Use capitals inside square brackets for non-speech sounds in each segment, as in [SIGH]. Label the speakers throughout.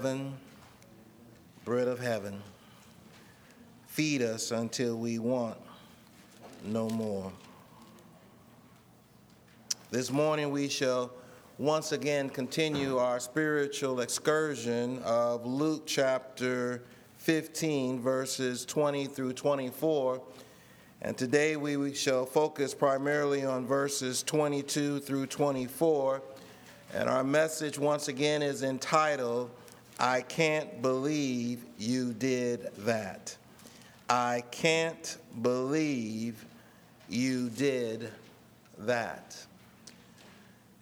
Speaker 1: heaven, bread of heaven, feed us until we want no more. This morning we shall once again continue our spiritual excursion of Luke chapter 15, verses 20 through 24. And today we shall focus primarily on verses 22 through 24. And our message once again is entitled, I can't believe you did that. I can't believe you did that.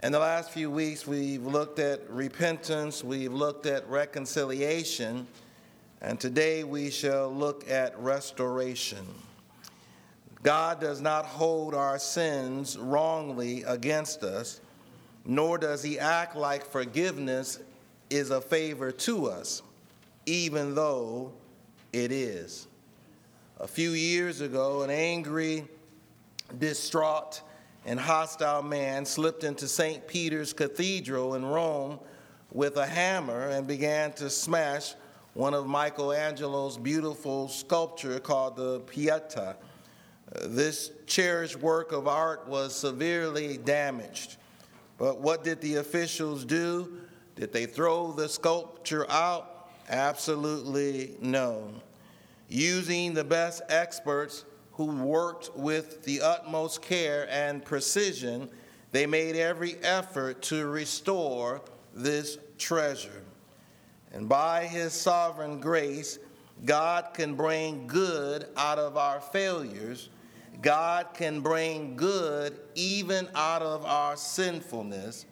Speaker 1: In the last few weeks, we've looked at repentance, we've looked at reconciliation, and today we shall look at restoration. God does not hold our sins wrongly against us, nor does he act like forgiveness is a favor to us, even though it is. A few years ago, an angry, distraught, and hostile man slipped into St. Peter's Cathedral in Rome with a hammer and began to smash one of Michelangelo's beautiful sculpture called the Pieta. This cherished work of art was severely damaged. But what did the officials do? Did they throw the sculpture out? Absolutely no. Using the best experts who worked with the utmost care and precision, they made every effort to restore this treasure. And by His sovereign grace, God can bring good out of our failures. God can bring good even out of our sinfulness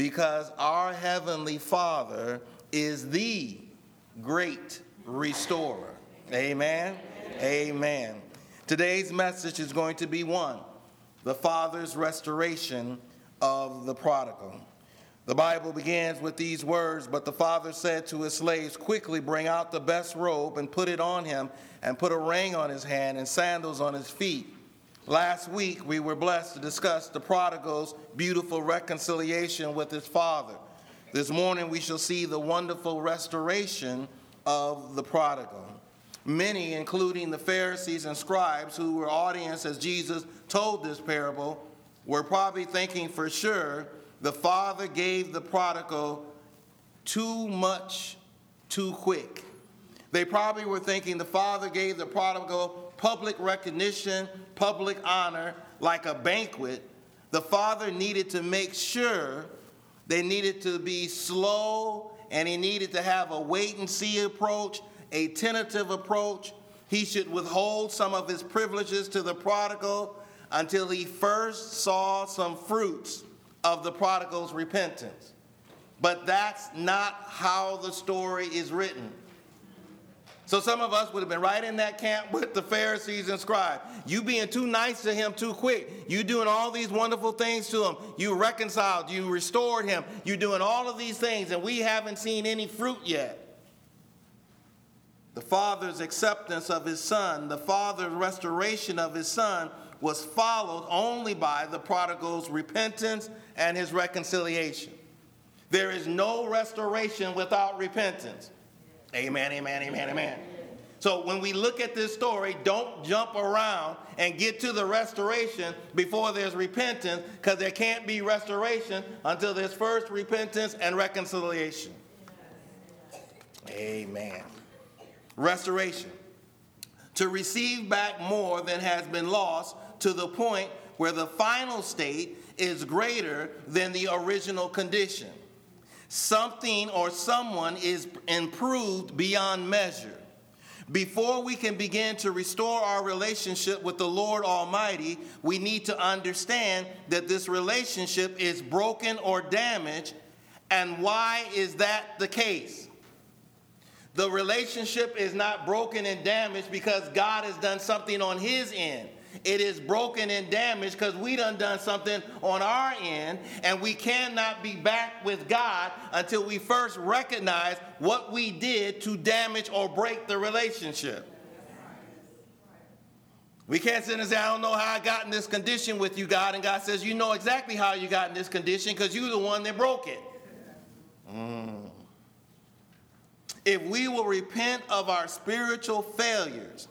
Speaker 1: because our Heavenly Father is the great restorer. Amen? Amen. Today's message is going to be one the Father's restoration of the prodigal. The Bible begins with these words But the father said to his slaves, Quickly bring out the best robe and put it on him, and put a ring on his hand and sandals on his feet Last week, we were blessed to discuss the prodigal's beautiful reconciliation with his father. This morning, we shall see the wonderful restoration of the prodigal. Many, including the Pharisees and scribes who were audience as Jesus told this parable, were probably thinking for sure the father gave the prodigal too much too quick. They probably were thinking the father gave the prodigal public recognition, public honor, like a banquet, the father needed to make sure they needed to be slow and he needed to have a wait and see approach, a tentative approach. He should withhold some of his privileges to the prodigal until he first saw some fruits of the prodigal's repentance. But that's not how the story is written. So some of us would have been right in that camp with the Pharisees and scribes. You being too nice to him too quick. You doing all these wonderful things to him. You reconciled, you restored him. You doing all of these things, and we haven't seen any fruit yet. The father's acceptance of his son, the father's restoration of his son, was followed only by the prodigal's repentance and his reconciliation. There is no restoration without repentance. Amen, amen, amen, amen. So when we look at this story, don't jump around and get to the restoration before there's repentance, because there can't be restoration until there's first repentance and reconciliation. Amen. Restoration. To receive back more than has been lost to the point where the final state is greater than the original condition something or someone is improved beyond measure. Before we can begin to restore our relationship with the Lord Almighty, we need to understand that this relationship is broken or damaged. And why is that the case? The relationship is not broken and damaged because God has done something on his end. It is broken and damaged because we done done something on our end, and we cannot be back with God until we first recognize what we did to damage or break the relationship. We can't sit and say, I don't know how I got in this condition with you, God. And God says, You know exactly how you got in this condition because you're the one that broke it. Mm. if we will repent of our spiritual failures,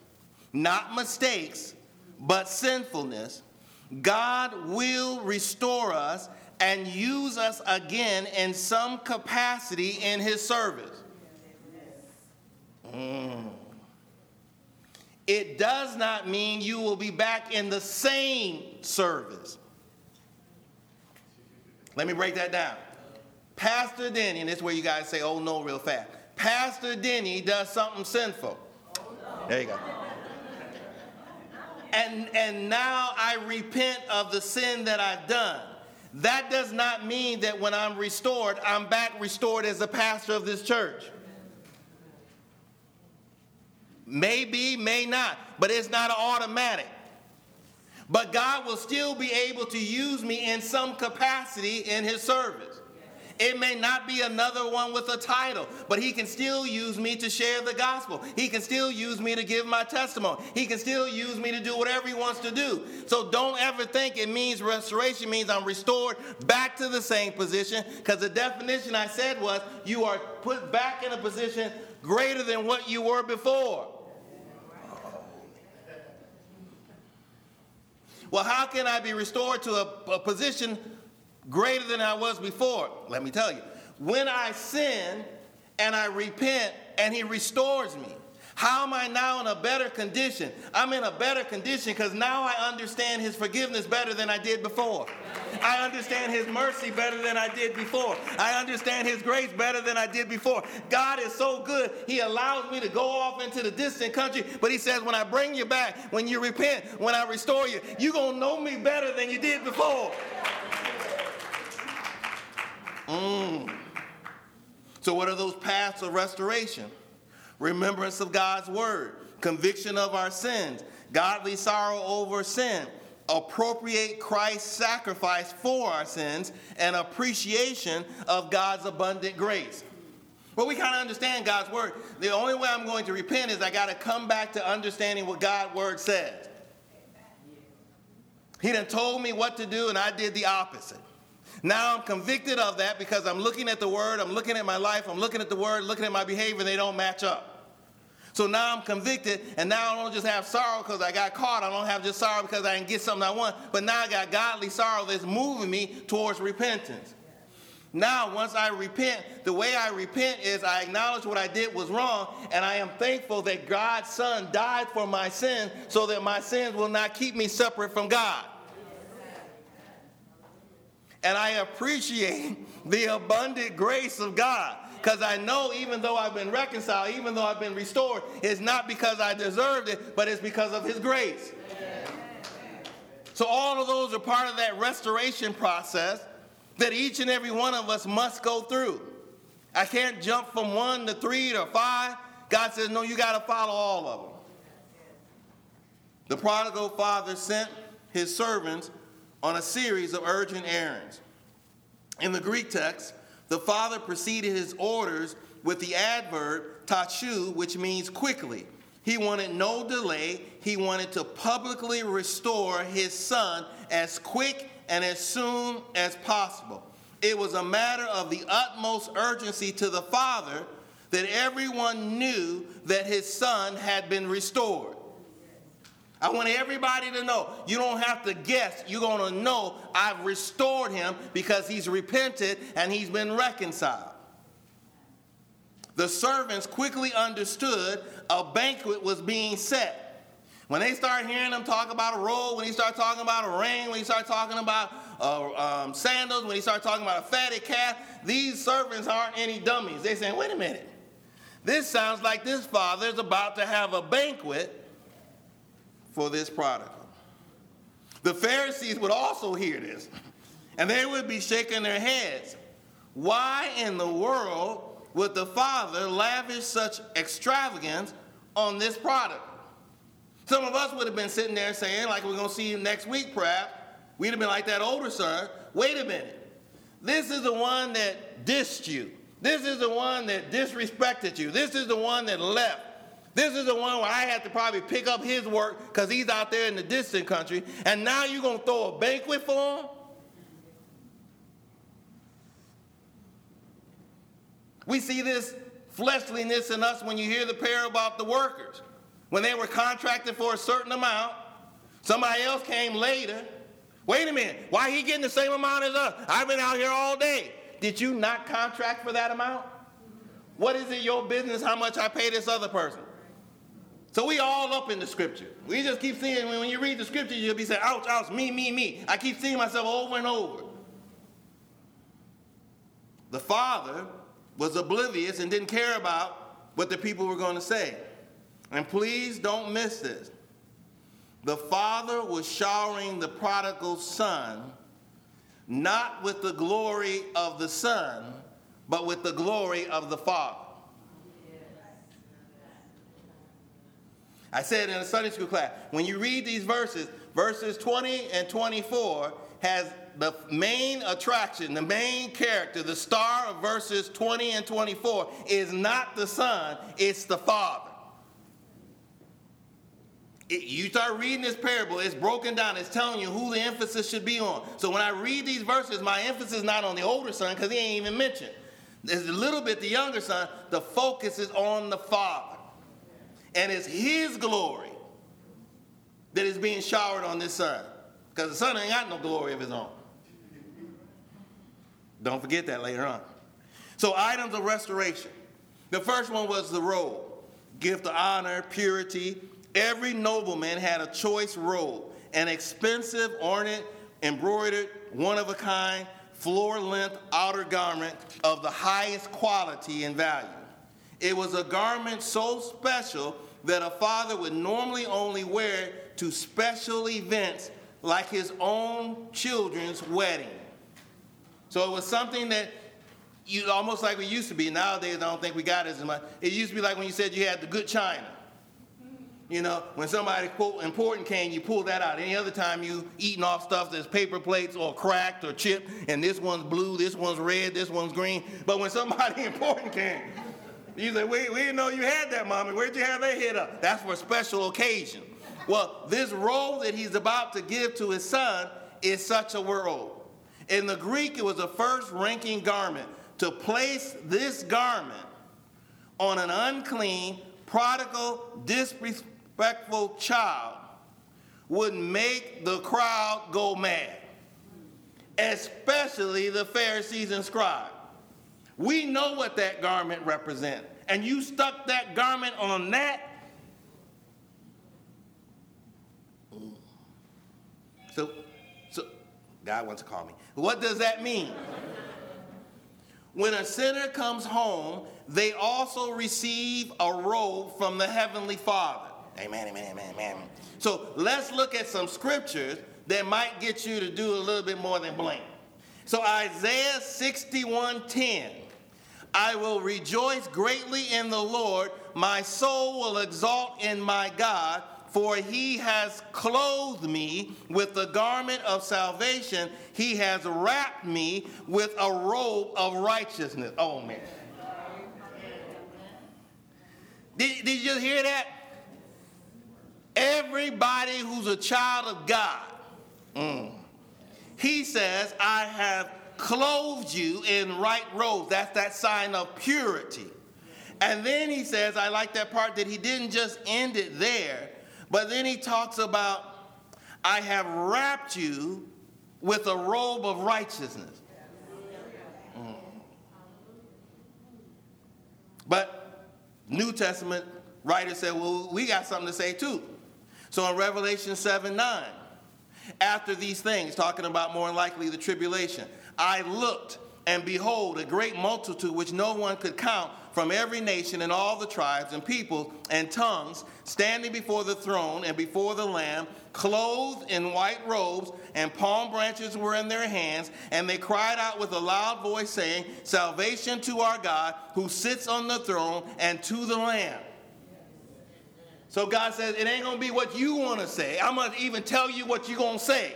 Speaker 1: not mistakes, but sinfulness, God will restore us and use us again in some capacity in His service. Mm. It does not mean you will be back in the same service. Let me break that down. Pastor Denny, and this is where you guys say, oh no, real fast. Pastor Denny does something sinful. There you go. And, and now I repent of the sin that I've done. That does not mean that when I'm restored, I'm back restored as a pastor of this church. Maybe, may not, but it's not automatic. But God will still be able to use me in some capacity in His service. It may not be another one with a title, but he can still use me to share the gospel. He can still use me to give my testimony. He can still use me to do whatever he wants to do. So don't ever think it means restoration means I'm restored back to the same position, because the definition I said was you are put back in a position greater than what you were before. Well, how can I be restored to a, a position greater than I was before. Let me tell you, when I sin and I repent and He restores me, how am I now in a better condition? I'm in a better condition because now I understand His forgiveness better than I did before. I understand His mercy better than I did before. I understand His grace better than I did before. God is so good, He allows me to go off into the distant country, but He says, when I bring you back, when you repent, when I restore you, you're going to know me better than you did before. Mm. So, what are those paths of restoration? Remembrance of God's word, conviction of our sins, godly sorrow over sin, appropriate Christ's sacrifice for our sins, and appreciation of God's abundant grace. But we kind of understand God's word. The only way I'm going to repent is I got to come back to understanding what God's word says. He done told me what to do, and I did the opposite. Now I'm convicted of that because I'm looking at the word, I'm looking at my life, I'm looking at the word, looking at my behavior, they don't match up. So now I'm convicted, and now I don't just have sorrow because I got caught. I don't have just sorrow because I didn't get something I want, but now I got godly sorrow that's moving me towards repentance. Now, once I repent, the way I repent is I acknowledge what I did was wrong, and I am thankful that God's Son died for my sin so that my sins will not keep me separate from God. And I appreciate [LAUGHS] the abundant grace of God. Because I know even though I've been reconciled, even though I've been restored, it's not because I deserved it, but it's because of His grace. So all of those are part of that restoration process that each and every one of us must go through. I can't jump from one to three to five. God says, no, you got to follow all of them. The prodigal father sent his servants on a series of urgent errands. In the Greek text, the father preceded his orders with the adverb tachu, which means quickly. He wanted no delay. He wanted to publicly restore his son as quick and as soon as possible. It was a matter of the utmost urgency to the father that everyone knew that his son had been restored. I want everybody to know. You don't have to guess. You're going to know I've restored him because he's repented and he's been reconciled. The servants quickly understood a banquet was being set. When they start hearing him talk about a robe, when he start talking about a ring, when he start talking about uh, um, sandals, when he start talking about a fatted calf, these servants aren't any dummies. They saying, wait a minute. This sounds like this father is about to have a banquet for this prodigal. The Pharisees would also hear this, and they would be shaking their heads. Why in the world would the father lavish such extravagance on this prodigal? Some of us would have been sitting there saying, like we're going to see you next week, perhaps, we'd have been like that older son. Wait a minute. This is the one that dissed you. This is the one that disrespected you. This is the one that left. This is the one where I have to probably pick up his work because he's out there in the distant country. And now you're going to throw a banquet for him? We see this fleshliness in us when you hear the parable about the workers. When they were contracted for a certain amount, somebody else came later. Wait a minute, why he getting the same amount as us? I've been out here all day. Did you not contract for that amount? What is it your business how much I pay this other person? So we all up in the scripture. We just keep seeing, when you read the scripture, you'll be saying, ouch, ouch, me, me, me. I keep seeing myself over and over. The father was oblivious and didn't care about what the people were going to say. And please don't miss this. The father was showering the prodigal son not with the glory of the son, but with the glory of the father. I said in a Sunday school class, when you read these verses, verses 20 and 24 has the main attraction, the main character, the star of verses 20 and 24 is not the son, it's the father. It, you start reading this parable, it's broken down. It's telling you who the emphasis should be on. So when I read these verses, my emphasis is not on the older son because he ain't even mentioned. There's a little bit the younger son. The focus is on the father. And it's his glory that is being showered on this son. Because the son ain't got no glory of his own. Don't forget that later on. So, items of restoration. The first one was the robe gift of honor, purity. Every nobleman had a choice robe, an expensive, ornate, embroidered, one of a kind, floor length outer garment of the highest quality and value. It was a garment so special that a father would normally only wear to special events like his own children's wedding. So it was something that you almost like we used to be. Nowadays, I don't think we got as much. It used to be like when you said you had the good china. You know, when somebody quote important came, you pull that out. Any other time you eating off stuff that's paper plates or cracked or chipped, and this one's blue, this one's red, this one's green. But when somebody [LAUGHS] important came, you say, we, we didn't know you had that, mommy. Where'd you have that hit up? That's for a special occasion. Well, this robe that he's about to give to his son is such a robe. In the Greek, it was a first ranking garment. To place this garment on an unclean, prodigal, disrespectful child would make the crowd go mad, especially the Pharisees and scribes. We know what that garment represents. And you stuck that garment on that. So, so God wants to call me. What does that mean? when a sinner comes home, they also receive a robe from the Heavenly Father. Amen, amen, amen, amen. So let's look at some scriptures that might get you to do a little bit more than blink. So Isaiah 61:10 I will rejoice greatly in the Lord. My soul will exalt in my God, for he has clothed me with the garment of salvation. He has wrapped me with a robe of righteousness. Oh, man. Did, did you hear that? Everybody who's a child of God, mm, he says, I have clothed you in right robes. That's that sign of purity. And then he says, I like that part that he didn't just end it there, but then he talks about, I have wrapped you with a robe of righteousness. Mm. But New Testament writers said, well, we got something to say too. So in Revelation 7 9, after these things, talking about more likely the tribulation, I looked, and behold, a great multitude which no one could count from every nation and all the tribes and people and tongues, standing before the throne and before the Lamb, clothed in white robes, and palm branches were in their hands. And they cried out with a loud voice, saying, Salvation to our God who sits on the throne and to the Lamb. So God says, It ain't going to be what you want to say. I'm going to even tell you what you're going to say.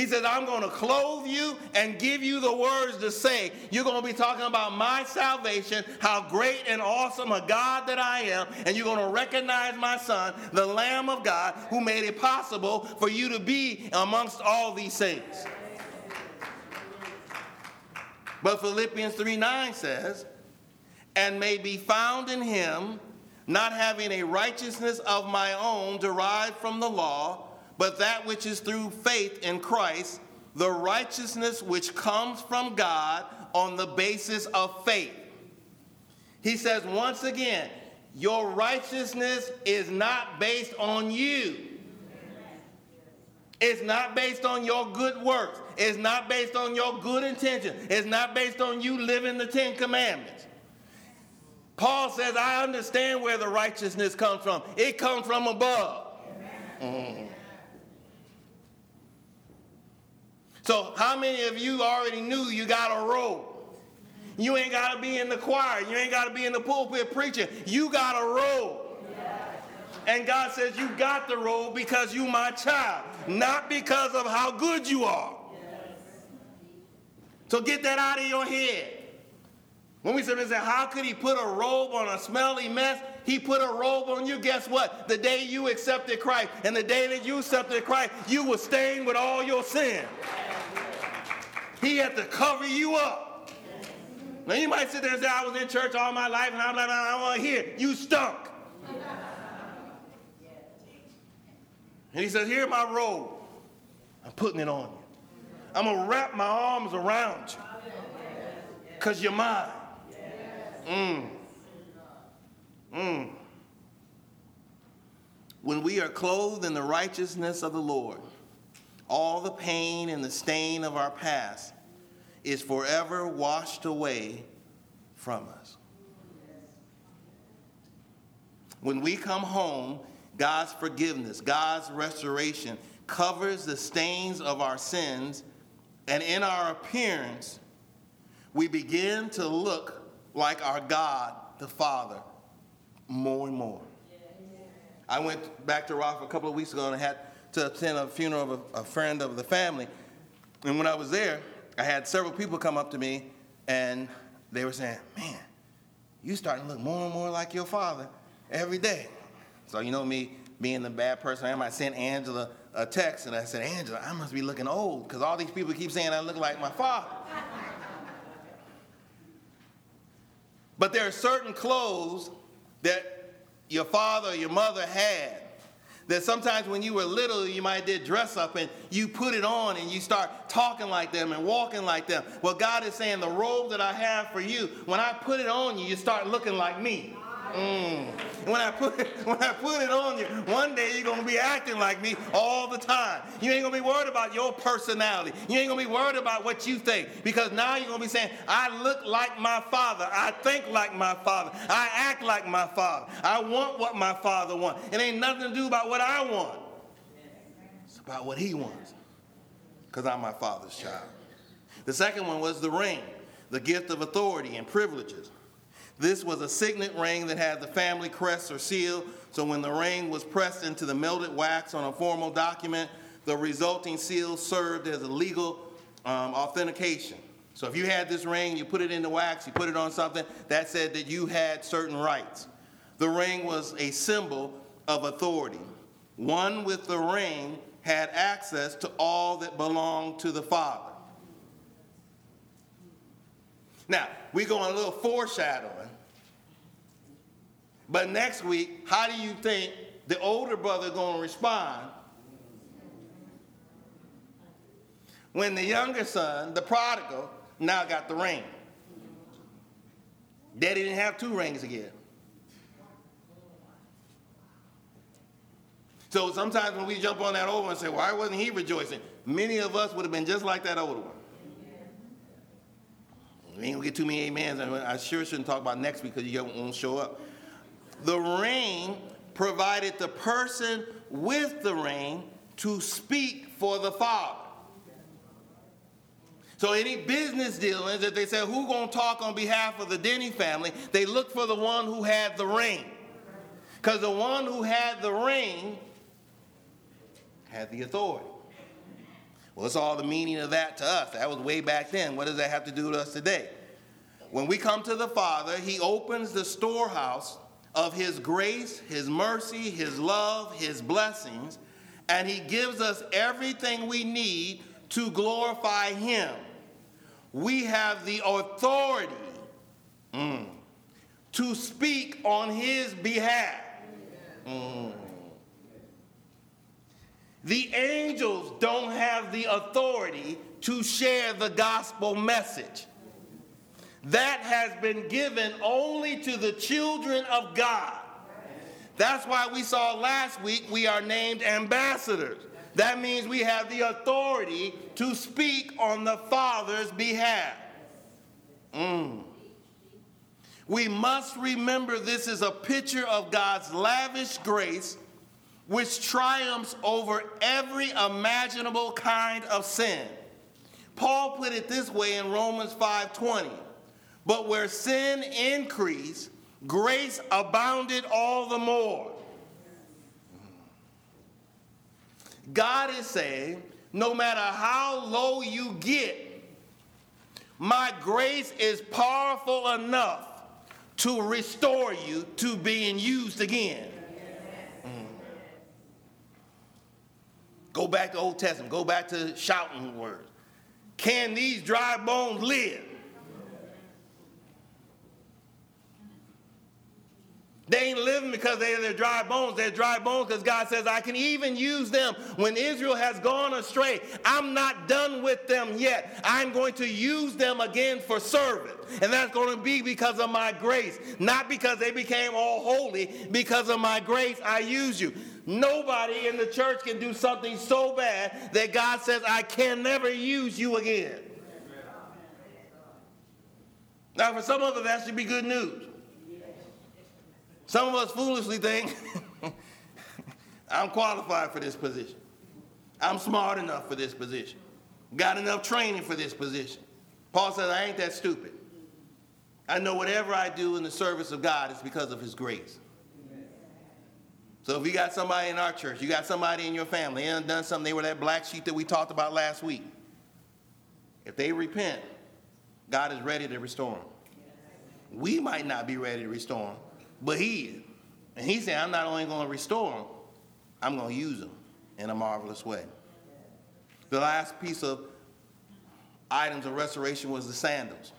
Speaker 1: He says, I'm going to clothe you and give you the words to say. You're going to be talking about my salvation, how great and awesome a God that I am, and you're going to recognize my son, the Lamb of God, who made it possible for you to be amongst all these saints. But Philippians 3 9 says, and may be found in him, not having a righteousness of my own derived from the law, but that which is through faith in Christ, the righteousness which comes from God on the basis of faith. He says once again, your righteousness is not based on you. It's not based on your good works. It's not based on your good intention. It's not based on you living the Ten Commandments. Paul says, I understand where the righteousness comes from. It comes from above. Mm. So, how many of you already knew you got a robe? You ain't got to be in the choir. You ain't got to be in the pulpit preaching. You got a robe. And God says, You got the robe because you my child, not because of how good you are. So get that out of your head. When we said, How could he put a robe on a smelly mess? He put a robe on you. Guess what? The day you accepted Christ and the day that you accepted Christ, you were stained with all your sin. He had to cover you up. Now you might sit there and say, I was in church all my life and I'm like, I don't want to hear. You stunk. And he says, Here's my robe. I'm putting it on you. I'm going to wrap my arms around you because you're mine. Mm. Mm. When we are clothed in the righteousness of the Lord, all the pain and the stain of our past is forever washed away from us. When we come home, God's forgiveness, God's restoration covers the stains of our sins, and in our appearance, we begin to look like our God, the Father, more and more. I went back to Rock a couple of weeks ago and had to attend a funeral of a, a friend of the family. And when I was there, I had several people come up to me and they were saying, Man, you starting to look more and more like your father every day. So, you know me being the bad person I am, I sent Angela a text and I said, Angela, I must be looking old because all these people keep saying I look like my father. but there are certain clothes that your father or your mother had that sometimes when you were little, you might did dress up and you put it on and you start talking like them and walking like them. Well, God is saying the robe that I have for you, when I put it on you, you start looking like me. Mm. When I put it, [LAUGHS] when I put it on you, one day you're gonna be acting like me all the time. You ain't gonna be worried about your personality. You ain't gonna be worried about what you think because now you're gonna be saying, "I look like my father. I think like my father. I act like my father. I want what my father wants. It ain't nothing to do about what I want. It's about what he wants. Because I'm my father's child." The second one was the ring, the gift of authority and privileges. This was a signet ring that had the family crest or seal, so when the ring was pressed into the melted wax on a formal document, the resulting seal served as a legal um, authentication. So if you had this ring, you put it in the wax, you put it on something, that said that you had certain rights. The ring was a symbol of authority. One with the ring had access to all that belonged to the Father. Now, we're going a little foreshadowing. But next week, how do you think the older brother going to respond when the younger son, the prodigal, now got the ring? Daddy didn't have two rings again. So sometimes when we jump on that older one and say, why wasn't he rejoicing? Many of us would have been just like that older one. We ain't gonna get too many amens. I sure shouldn't talk about next week because you won't show up. The ring provided the person with the ring to speak for the Father. So any business dealings, if they say who gonna talk on behalf of the Denny family, they look for the one who had the ring. Because the one who had the ring had the authority. Well, it's all the meaning of that to us. That was way back then. What does that have to do with us today? When we come to the Father, He opens the storehouse of His grace, His mercy, His love, His blessings, and He gives us everything we need to glorify Him. We have the authority mm, to speak on his behalf. Mm. The angels don't have the authority to share the gospel message. That has been given only to the children of God. That's why we saw last week we are named ambassadors. That means we have the authority to speak on the Father's behalf. Mm. We must remember this is a picture of God's lavish grace which triumphs over every imaginable kind of sin. Paul put it this way in Romans 5:20. But where sin increased, grace abounded all the more. God is saying, no matter how low you get, my grace is powerful enough to restore you to being used again. Mm. Go back to Old Testament. Go back to shouting words. Can these dry bones live? They ain't living because they're, they're dry bones. They're dry bones because God says, I can even use them when Israel has gone astray. I'm not done with them yet. I'm going to use them again for service. And that's going to be because of my grace, not because they became all holy. Because of my grace, I use you. Nobody in the church can do something so bad that God says, I can never use you again. Now, for some of us, that should be good news. Some of us foolishly think, [LAUGHS] I'm qualified for this position. I'm smart enough for this position. Got enough training for this position. Paul says, I ain't that stupid. I know whatever I do in the service of God is because of his grace. So if you got somebody in our church, you got somebody in your family, and done something, they were that black sheep that we talked about last week. If they repent, God is ready to restore them. We might not be ready to restore them, but he is. And he said, I'm not only going to restore them, I'm going to use them in a marvelous way. The last piece of items of restoration was the sandals,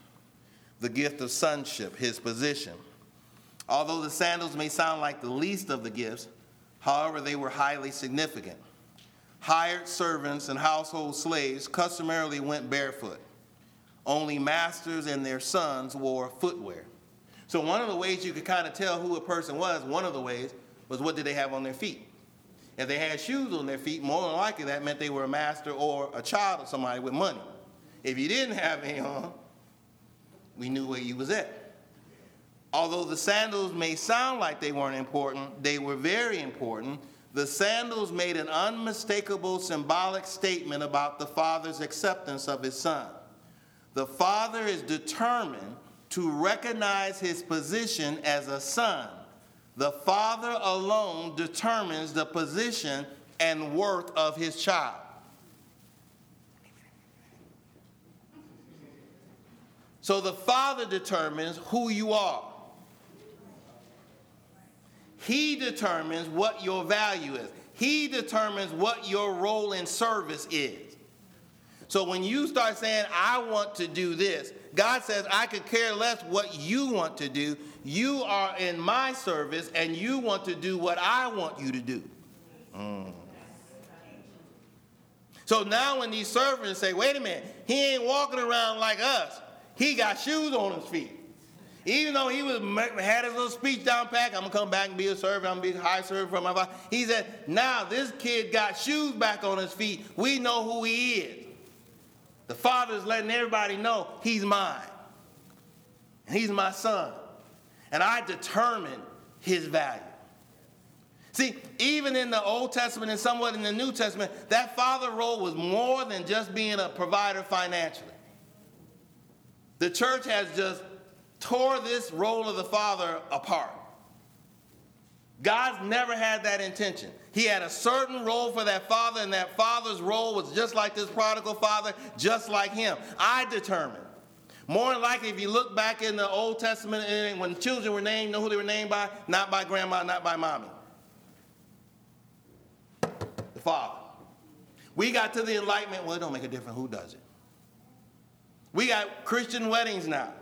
Speaker 1: the gift of sonship, his position. Although the sandals may sound like the least of the gifts, however, they were highly significant. Hired servants and household slaves customarily went barefoot. Only masters and their sons wore footwear. So one of the ways you could kind of tell who a person was, one of the ways, was what did they have on their feet. If they had shoes on their feet, more than likely that meant they were a master or a child of somebody with money. If you didn't have any on, we knew where you was at. Although the sandals may sound like they weren't important, they were very important. The sandals made an unmistakable symbolic statement about the Father's acceptance of his Son. The Father is determined to recognize his position as a son. The father alone determines the position and worth of his child. So the father determines who you are. He determines what your value is. He determines what your role in service is. So when you start saying, I want to do this, God says, I could care less what you want to do. You are in my service and you want to do what I want you to do. Mm. So now when these servants say, wait a minute, he ain't walking around like us. He got shoes on his feet. Even though he was had his little speech down pack, I'm gonna come back and be a servant, I'm gonna be a high servant for my father. He said, now this kid got shoes back on his feet. We know who he is. The Father is letting everybody know He's mine. And He's my son. And I determine His value. See, even in the Old Testament and somewhat in the New Testament, that father role was more than just being a provider financially. The church has just tore this role of the father apart. God's never had that intention. He had a certain role for that father, and that father's role was just like this prodigal father, just like him. I determined. More than likely, if you look back in the Old Testament, and when children were named, know who they were named by? Not by grandma, not by mommy. The father. We got to the enlightenment, well, it don't make a difference who does it. We got Christian weddings now.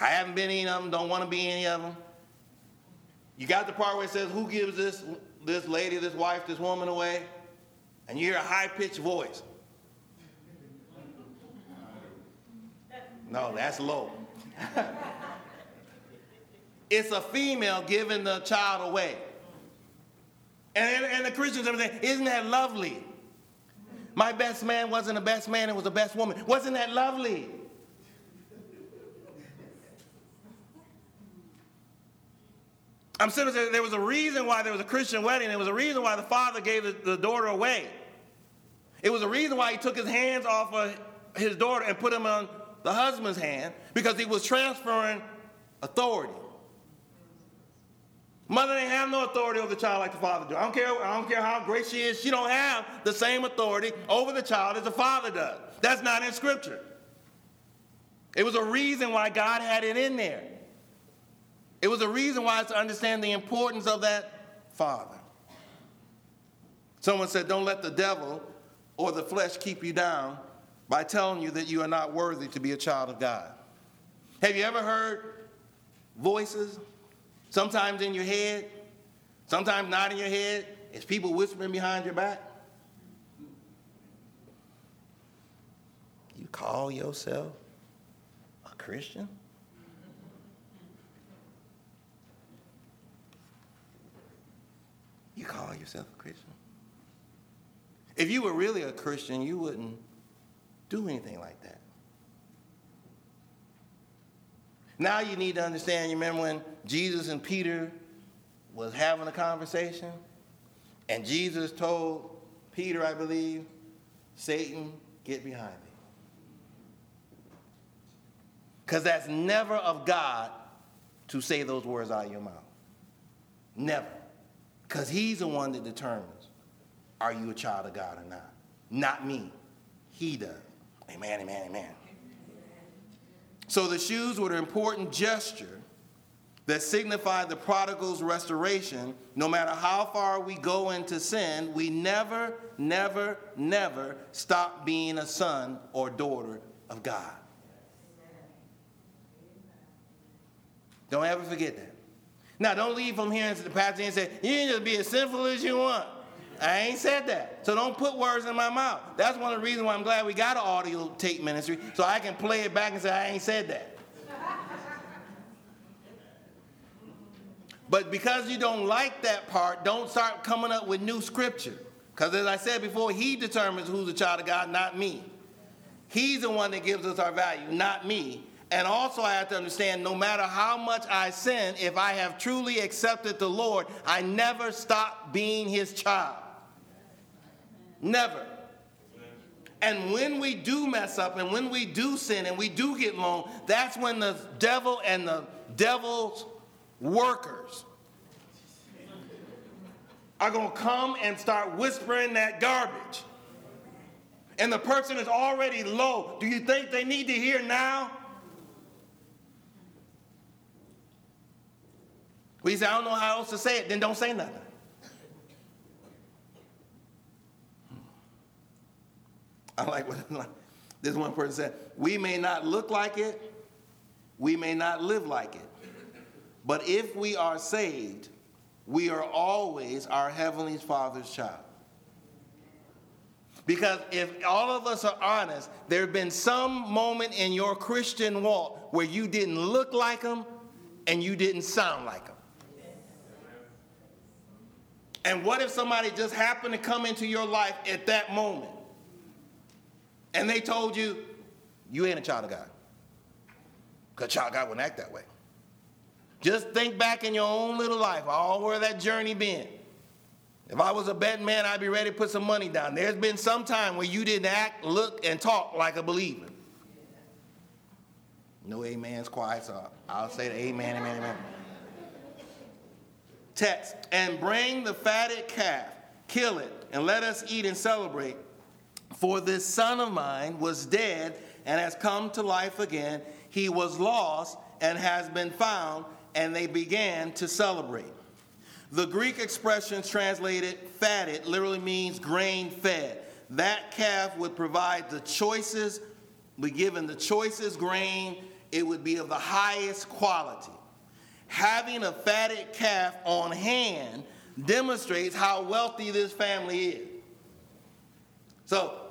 Speaker 1: I haven't been any of them, don't want to be any of them. You got the part where it says, Who gives this, this lady, this wife, this woman away? And you hear a high pitched voice. No, that's low. [LAUGHS] it's a female giving the child away. And, and the Christians are saying, Isn't that lovely? My best man wasn't the best man, it was the best woman. Wasn't that lovely? I'm saying there was a reason why there was a Christian wedding. There was a reason why the father gave the, the daughter away. It was a reason why he took his hands off of his daughter and put them on the husband's hand because he was transferring authority. Mother didn't have no authority over the child like the father do. I don't care. I don't care how great she is. She don't have the same authority over the child as the father does. That's not in Scripture. It was a reason why God had it in there. It was a reason why to understand the importance of that father. Someone said, Don't let the devil or the flesh keep you down by telling you that you are not worthy to be a child of God. Have you ever heard voices, sometimes in your head, sometimes not in your head? It's people whispering behind your back. You call yourself a Christian? You call yourself a Christian? If you were really a Christian, you wouldn't do anything like that. Now you need to understand, you remember when Jesus and Peter was having a conversation? And Jesus told Peter, I believe, Satan, get behind me. Because that's never of God to say those words out of your mouth. Never. Because he's the one that determines are you a child of God or not? Not me. He does. Amen, amen, amen. So the shoes were an important gesture that signified the prodigal's restoration. No matter how far we go into sin, we never, never, never stop being a son or daughter of God. Don't ever forget that. Now, don't leave from here and the pastor and say, you can just be as sinful as you want. I ain't said that. So don't put words in my mouth. That's one of the reasons why I'm glad we got an audio tape ministry, so I can play it back and say, I ain't said that. but because you don't like that part, don't start coming up with new scripture. Because as I said before, he determines who's a child of God, not me. He's the one that gives us our value, not me. And also, I have to understand no matter how much I sin, if I have truly accepted the Lord, I never stop being his child. Never. And when we do mess up and when we do sin and we do get low, that's when the devil and the devil's workers are going to come and start whispering that garbage. And the person is already low. Do you think they need to hear now? We say, I don't know how else to say it, then don't say nothing. Hmm. I like what [LAUGHS] this one person said. We may not look like it, we may not live like it, but if we are saved, we are always our Heavenly Father's child. Because if all of us are honest, there have been some moment in your Christian walk where you didn't look like them and you didn't sound like them. And what if somebody just happened to come into your life at that moment and they told you, you ain't a child of God? Because child of God wouldn't act that way. Just think back in your own little life, all where that journey been. If I was a betting man, I'd be ready to put some money down. There's been some time where you didn't act, look, and talk like a believer. No amen's quiet, so uh, I'll say the amen, amen, amen text, and bring the fatted calf, kill it, and let us eat and celebrate. For this son of mine was dead and has come to life again. He was lost and has been found, and they began to celebrate. The Greek expression translated fatted literally means grain fed. That calf would provide the choices, be given the choicest grain, it would be of the highest quality. Having a fatted calf on hand demonstrates how wealthy this family is. So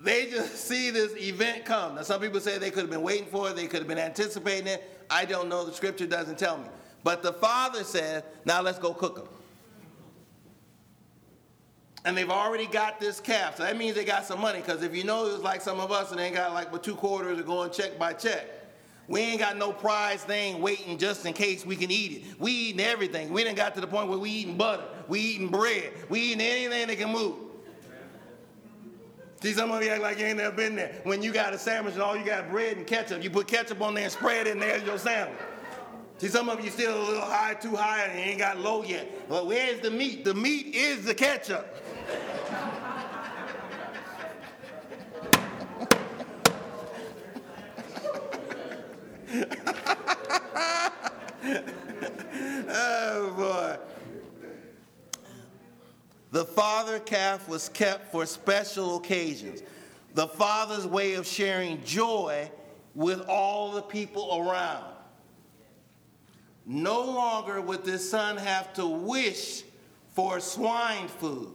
Speaker 1: they just [LAUGHS] see this event come. Now, some people say they could have been waiting for it, they could have been anticipating it. I don't know. The scripture doesn't tell me. But the father said, Now let's go cook them. And they've already got this calf. So that means they got some money. Because if you know it was like some of us and they got like but two quarters to going check by check. We ain't got no prize thing waiting just in case we can eat it. We eating everything. We didn't got to the point where we eating butter. We eating bread. We eating anything that can move. See, some of you act like you ain't never been there. When you got a sandwich and all you got bread and ketchup, you put ketchup on there and spread it, and there's your sandwich. See, some of you still a little high, too high, and ain't got low yet. Well, where's the meat? The meat is the ketchup. Oh, boy. The fatted calf was kept for special occasions. The father's way of sharing joy with all the people around. No longer would this son have to wish for swine food.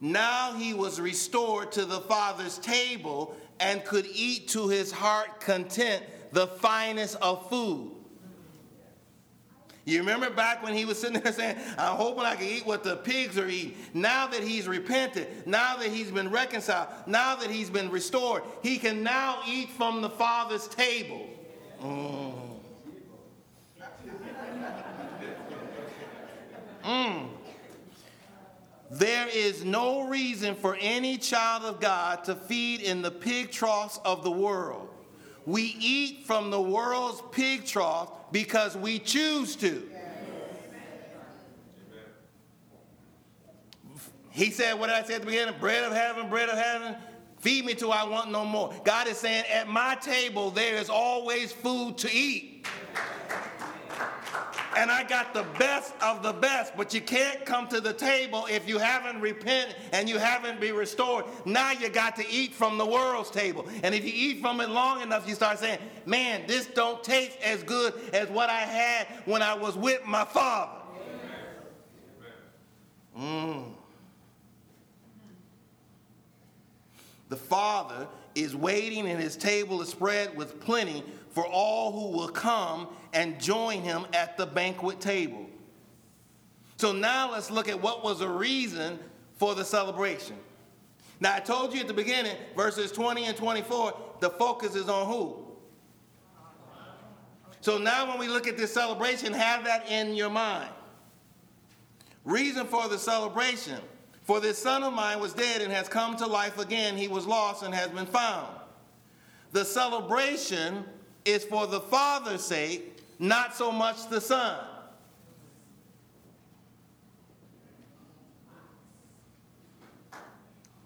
Speaker 1: Now he was restored to the father's table and could eat to his heart content the finest of food. You remember back when he was sitting there saying, I'm hoping I can eat what the pigs are eating. Now that he's repented, now that he's been reconciled, now that he's been restored, he can now eat from the Father's table. Mm. Mm. There is no reason for any child of God to feed in the pig troughs of the world. We eat from the world's pig trough because we choose to. He said, What I say at the beginning? Bread of heaven, bread of heaven. Feed me till I want no more. God is saying, At my table, there is always food to eat and I got the best of the best. But you can't come to the table if you haven't repented and you haven't been restored. Now you got to eat from the world's table. And if you eat from it long enough, you start saying, man, this don't taste as good as what I had when I was with my father. Mm. The father is waiting and his table is spread with plenty for all who will come and join him at the banquet table. So now let's look at what was the reason for the celebration. Now, I told you at the beginning, verses 20 and 24, the focus is on who? So now, when we look at this celebration, have that in your mind. Reason for the celebration For this son of mine was dead and has come to life again. He was lost and has been found. The celebration is for the Father's sake, not so much the Son.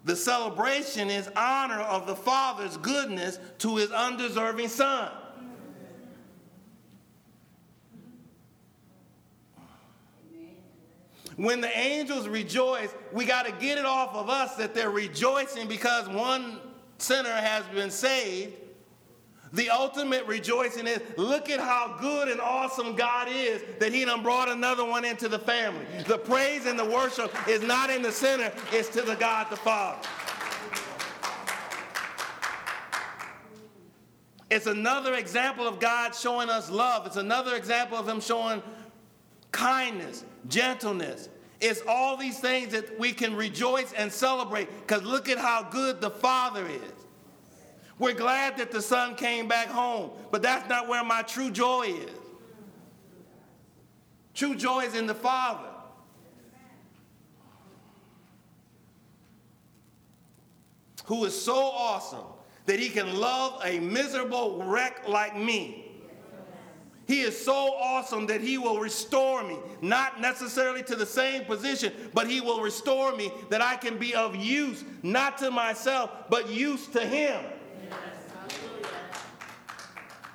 Speaker 1: The celebration is honor of the Father's goodness to his undeserving Son. When the angels rejoice, we got to get it off of us that they're rejoicing because one sinner has been saved the ultimate rejoicing is look at how good and awesome God is that He done brought another one into the family. The praise and the worship is not in the center, it's to the God the Father. It's another example of God showing us love. It's another example of Him showing kindness, gentleness. It's all these things that we can rejoice and celebrate because look at how good the Father is. We're glad that the son came back home, but that's not where my true joy is. True joy is in the Father. Who is so awesome that he can love a miserable wreck like me. He is so awesome that he will restore me, not necessarily to the same position, but he will restore me that I can be of use, not to myself, but use to him.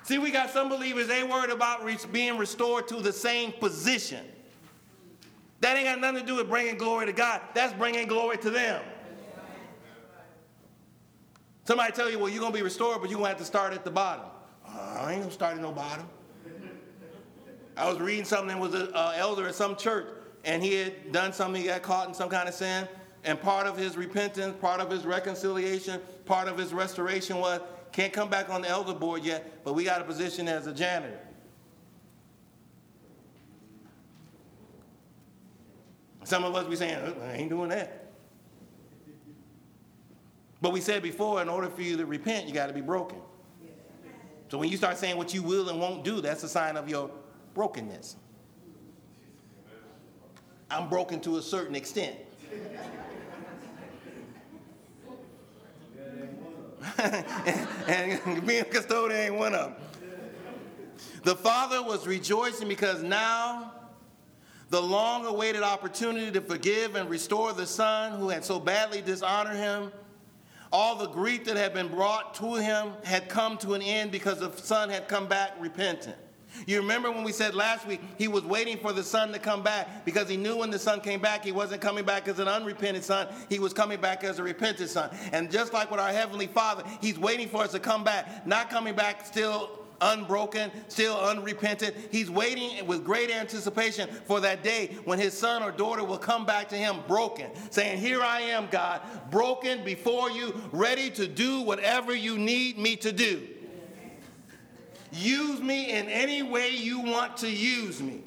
Speaker 1: See, we got some believers, they worried about being restored to the same position. That ain't got nothing to do with bringing glory to God. That's bringing glory to them. Somebody tell you, well, you're going to be restored, but you're going to have to start at the bottom. Uh, I ain't going to start at no bottom. I was reading something, there was an elder at some church, and he had done something, he got caught in some kind of sin, and part of his repentance, part of his reconciliation, part of his restoration was, can't come back on the elder board yet, but we got a position as a janitor. Some of us be saying, uh, I ain't doing that. But we said before, in order for you to repent, you got to be broken. So when you start saying what you will and won't do, that's a sign of your brokenness. I'm broken to a certain extent. [LAUGHS] and being a custodian ain't one of them. The father was rejoicing because now the long awaited opportunity to forgive and restore the son who had so badly dishonored him all the grief that had been brought to him had come to an end because the son had come back repentant. You remember when we said last week he was waiting for the son to come back because he knew when the son came back, he wasn't coming back as an unrepentant son, he was coming back as a repentant son. And just like with our Heavenly Father, he's waiting for us to come back, not coming back still unbroken, still unrepentant. He's waiting with great anticipation for that day when his son or daughter will come back to him broken, saying, Here I am, God, broken before you, ready to do whatever you need me to do. Use me in any way you want to use me.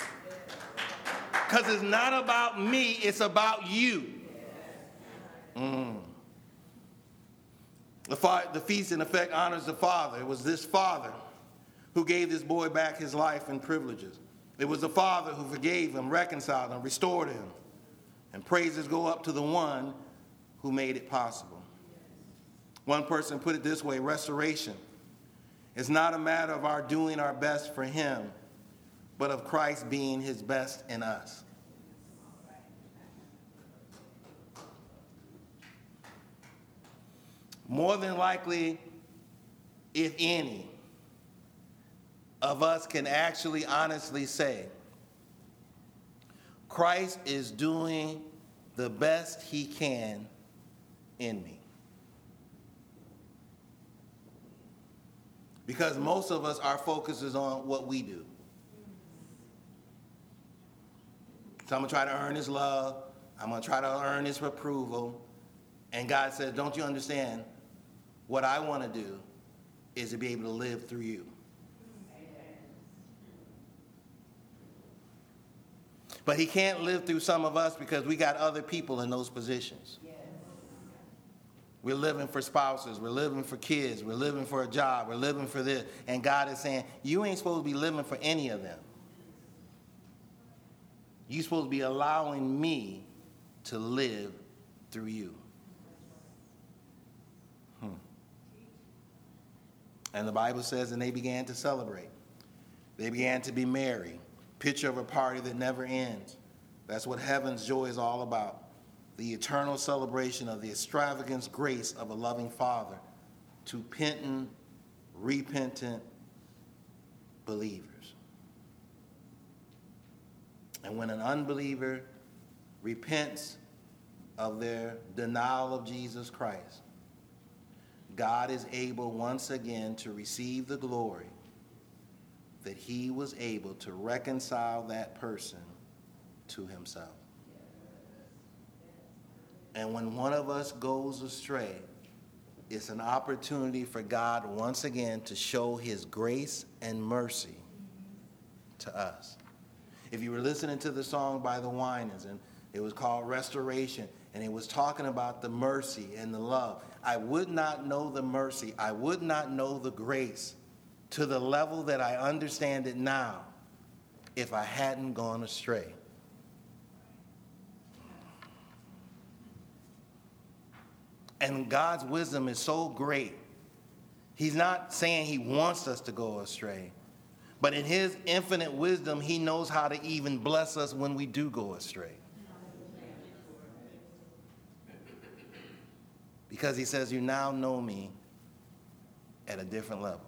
Speaker 1: Because it's not about me, it's about you. Mm. The, fa- the feast, in effect, honors the Father. It was this Father who gave this boy back his life and privileges. It was the Father who forgave him, reconciled him, restored him. And praises go up to the one who made it possible. One person put it this way restoration is not a matter of our doing our best for him, but of Christ being his best in us. More than likely, if any, of us can actually honestly say, Christ is doing the best he can in me. Because most of us, our focus is on what we do. So I'm gonna try to earn his love. I'm gonna try to earn his approval. And God says, Don't you understand? What I wanna do is to be able to live through you. But he can't live through some of us because we got other people in those positions. We're living for spouses, we're living for kids, we're living for a job, we're living for this. And God is saying, You ain't supposed to be living for any of them. You're supposed to be allowing me to live through you. Hmm. And the Bible says, and they began to celebrate. They began to be merry picture of a party that never ends. That's what heaven's joy is all about the eternal celebration of the extravagant grace of a loving Father to penitent, repentant believers. And when an unbeliever repents of their denial of Jesus Christ, God is able once again to receive the glory that he was able to reconcile that person to himself. And when one of us goes astray, it's an opportunity for God once again to show his grace and mercy to us. If you were listening to the song by the Winans, and it was called Restoration, and it was talking about the mercy and the love, I would not know the mercy, I would not know the grace to the level that I understand it now if I hadn't gone astray. And God's wisdom is so great. He's not saying He wants us to go astray, but in His infinite wisdom, He knows how to even bless us when we do go astray. Because He says, You now know me at a different level.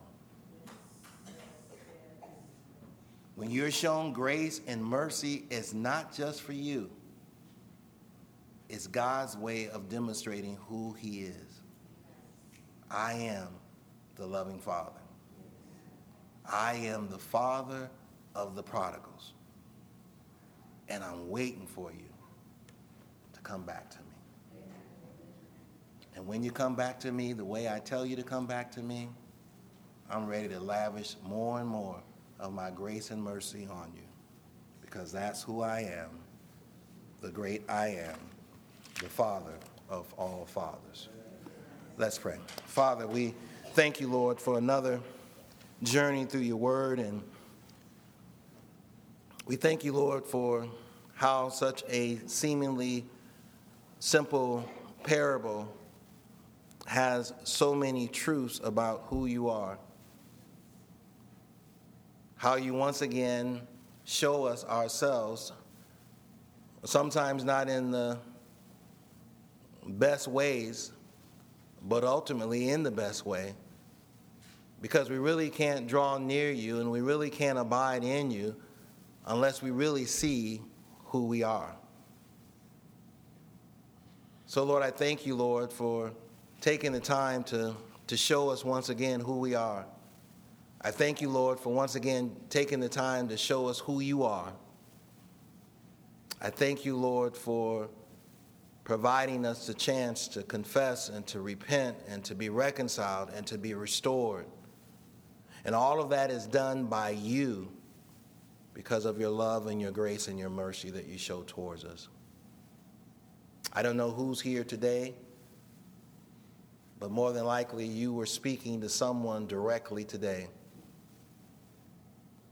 Speaker 1: When you're shown grace and mercy, it's not just for you, it's God's way of demonstrating who He is. I am the loving Father. I am the Father of the prodigals. And I'm waiting for you to come back to me. And when you come back to me the way I tell you to come back to me, I'm ready to lavish more and more of my grace and mercy on you because that's who I am, the great I am, the Father of all fathers. Let's pray. Father, we thank you, Lord, for another journey through your word. And we thank you, Lord, for how such a seemingly simple parable has so many truths about who you are. How you once again show us ourselves, sometimes not in the best ways, but ultimately in the best way. Because we really can't draw near you and we really can't abide in you unless we really see who we are. So, Lord, I thank you, Lord, for taking the time to, to show us once again who we are. I thank you, Lord, for once again taking the time to show us who you are. I thank you, Lord, for providing us the chance to confess and to repent and to be reconciled and to be restored. And all of that is done by you because of your love and your grace and your mercy that you show towards us. I don't know who's here today, but more than likely you were speaking to someone directly today.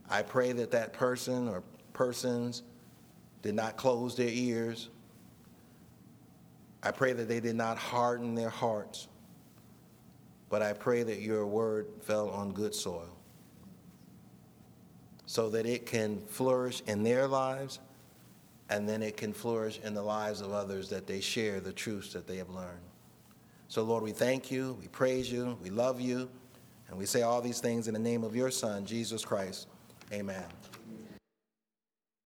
Speaker 1: I pray that that person or persons did not close their ears. I pray that they did not harden their hearts. But I pray that your word fell on good soil so that it can flourish in their lives and then it can flourish in the lives of others that they share the truths that they have learned. So, Lord, we thank you, we praise you, we love you, and we say all these things in the name of your Son, Jesus Christ. Amen.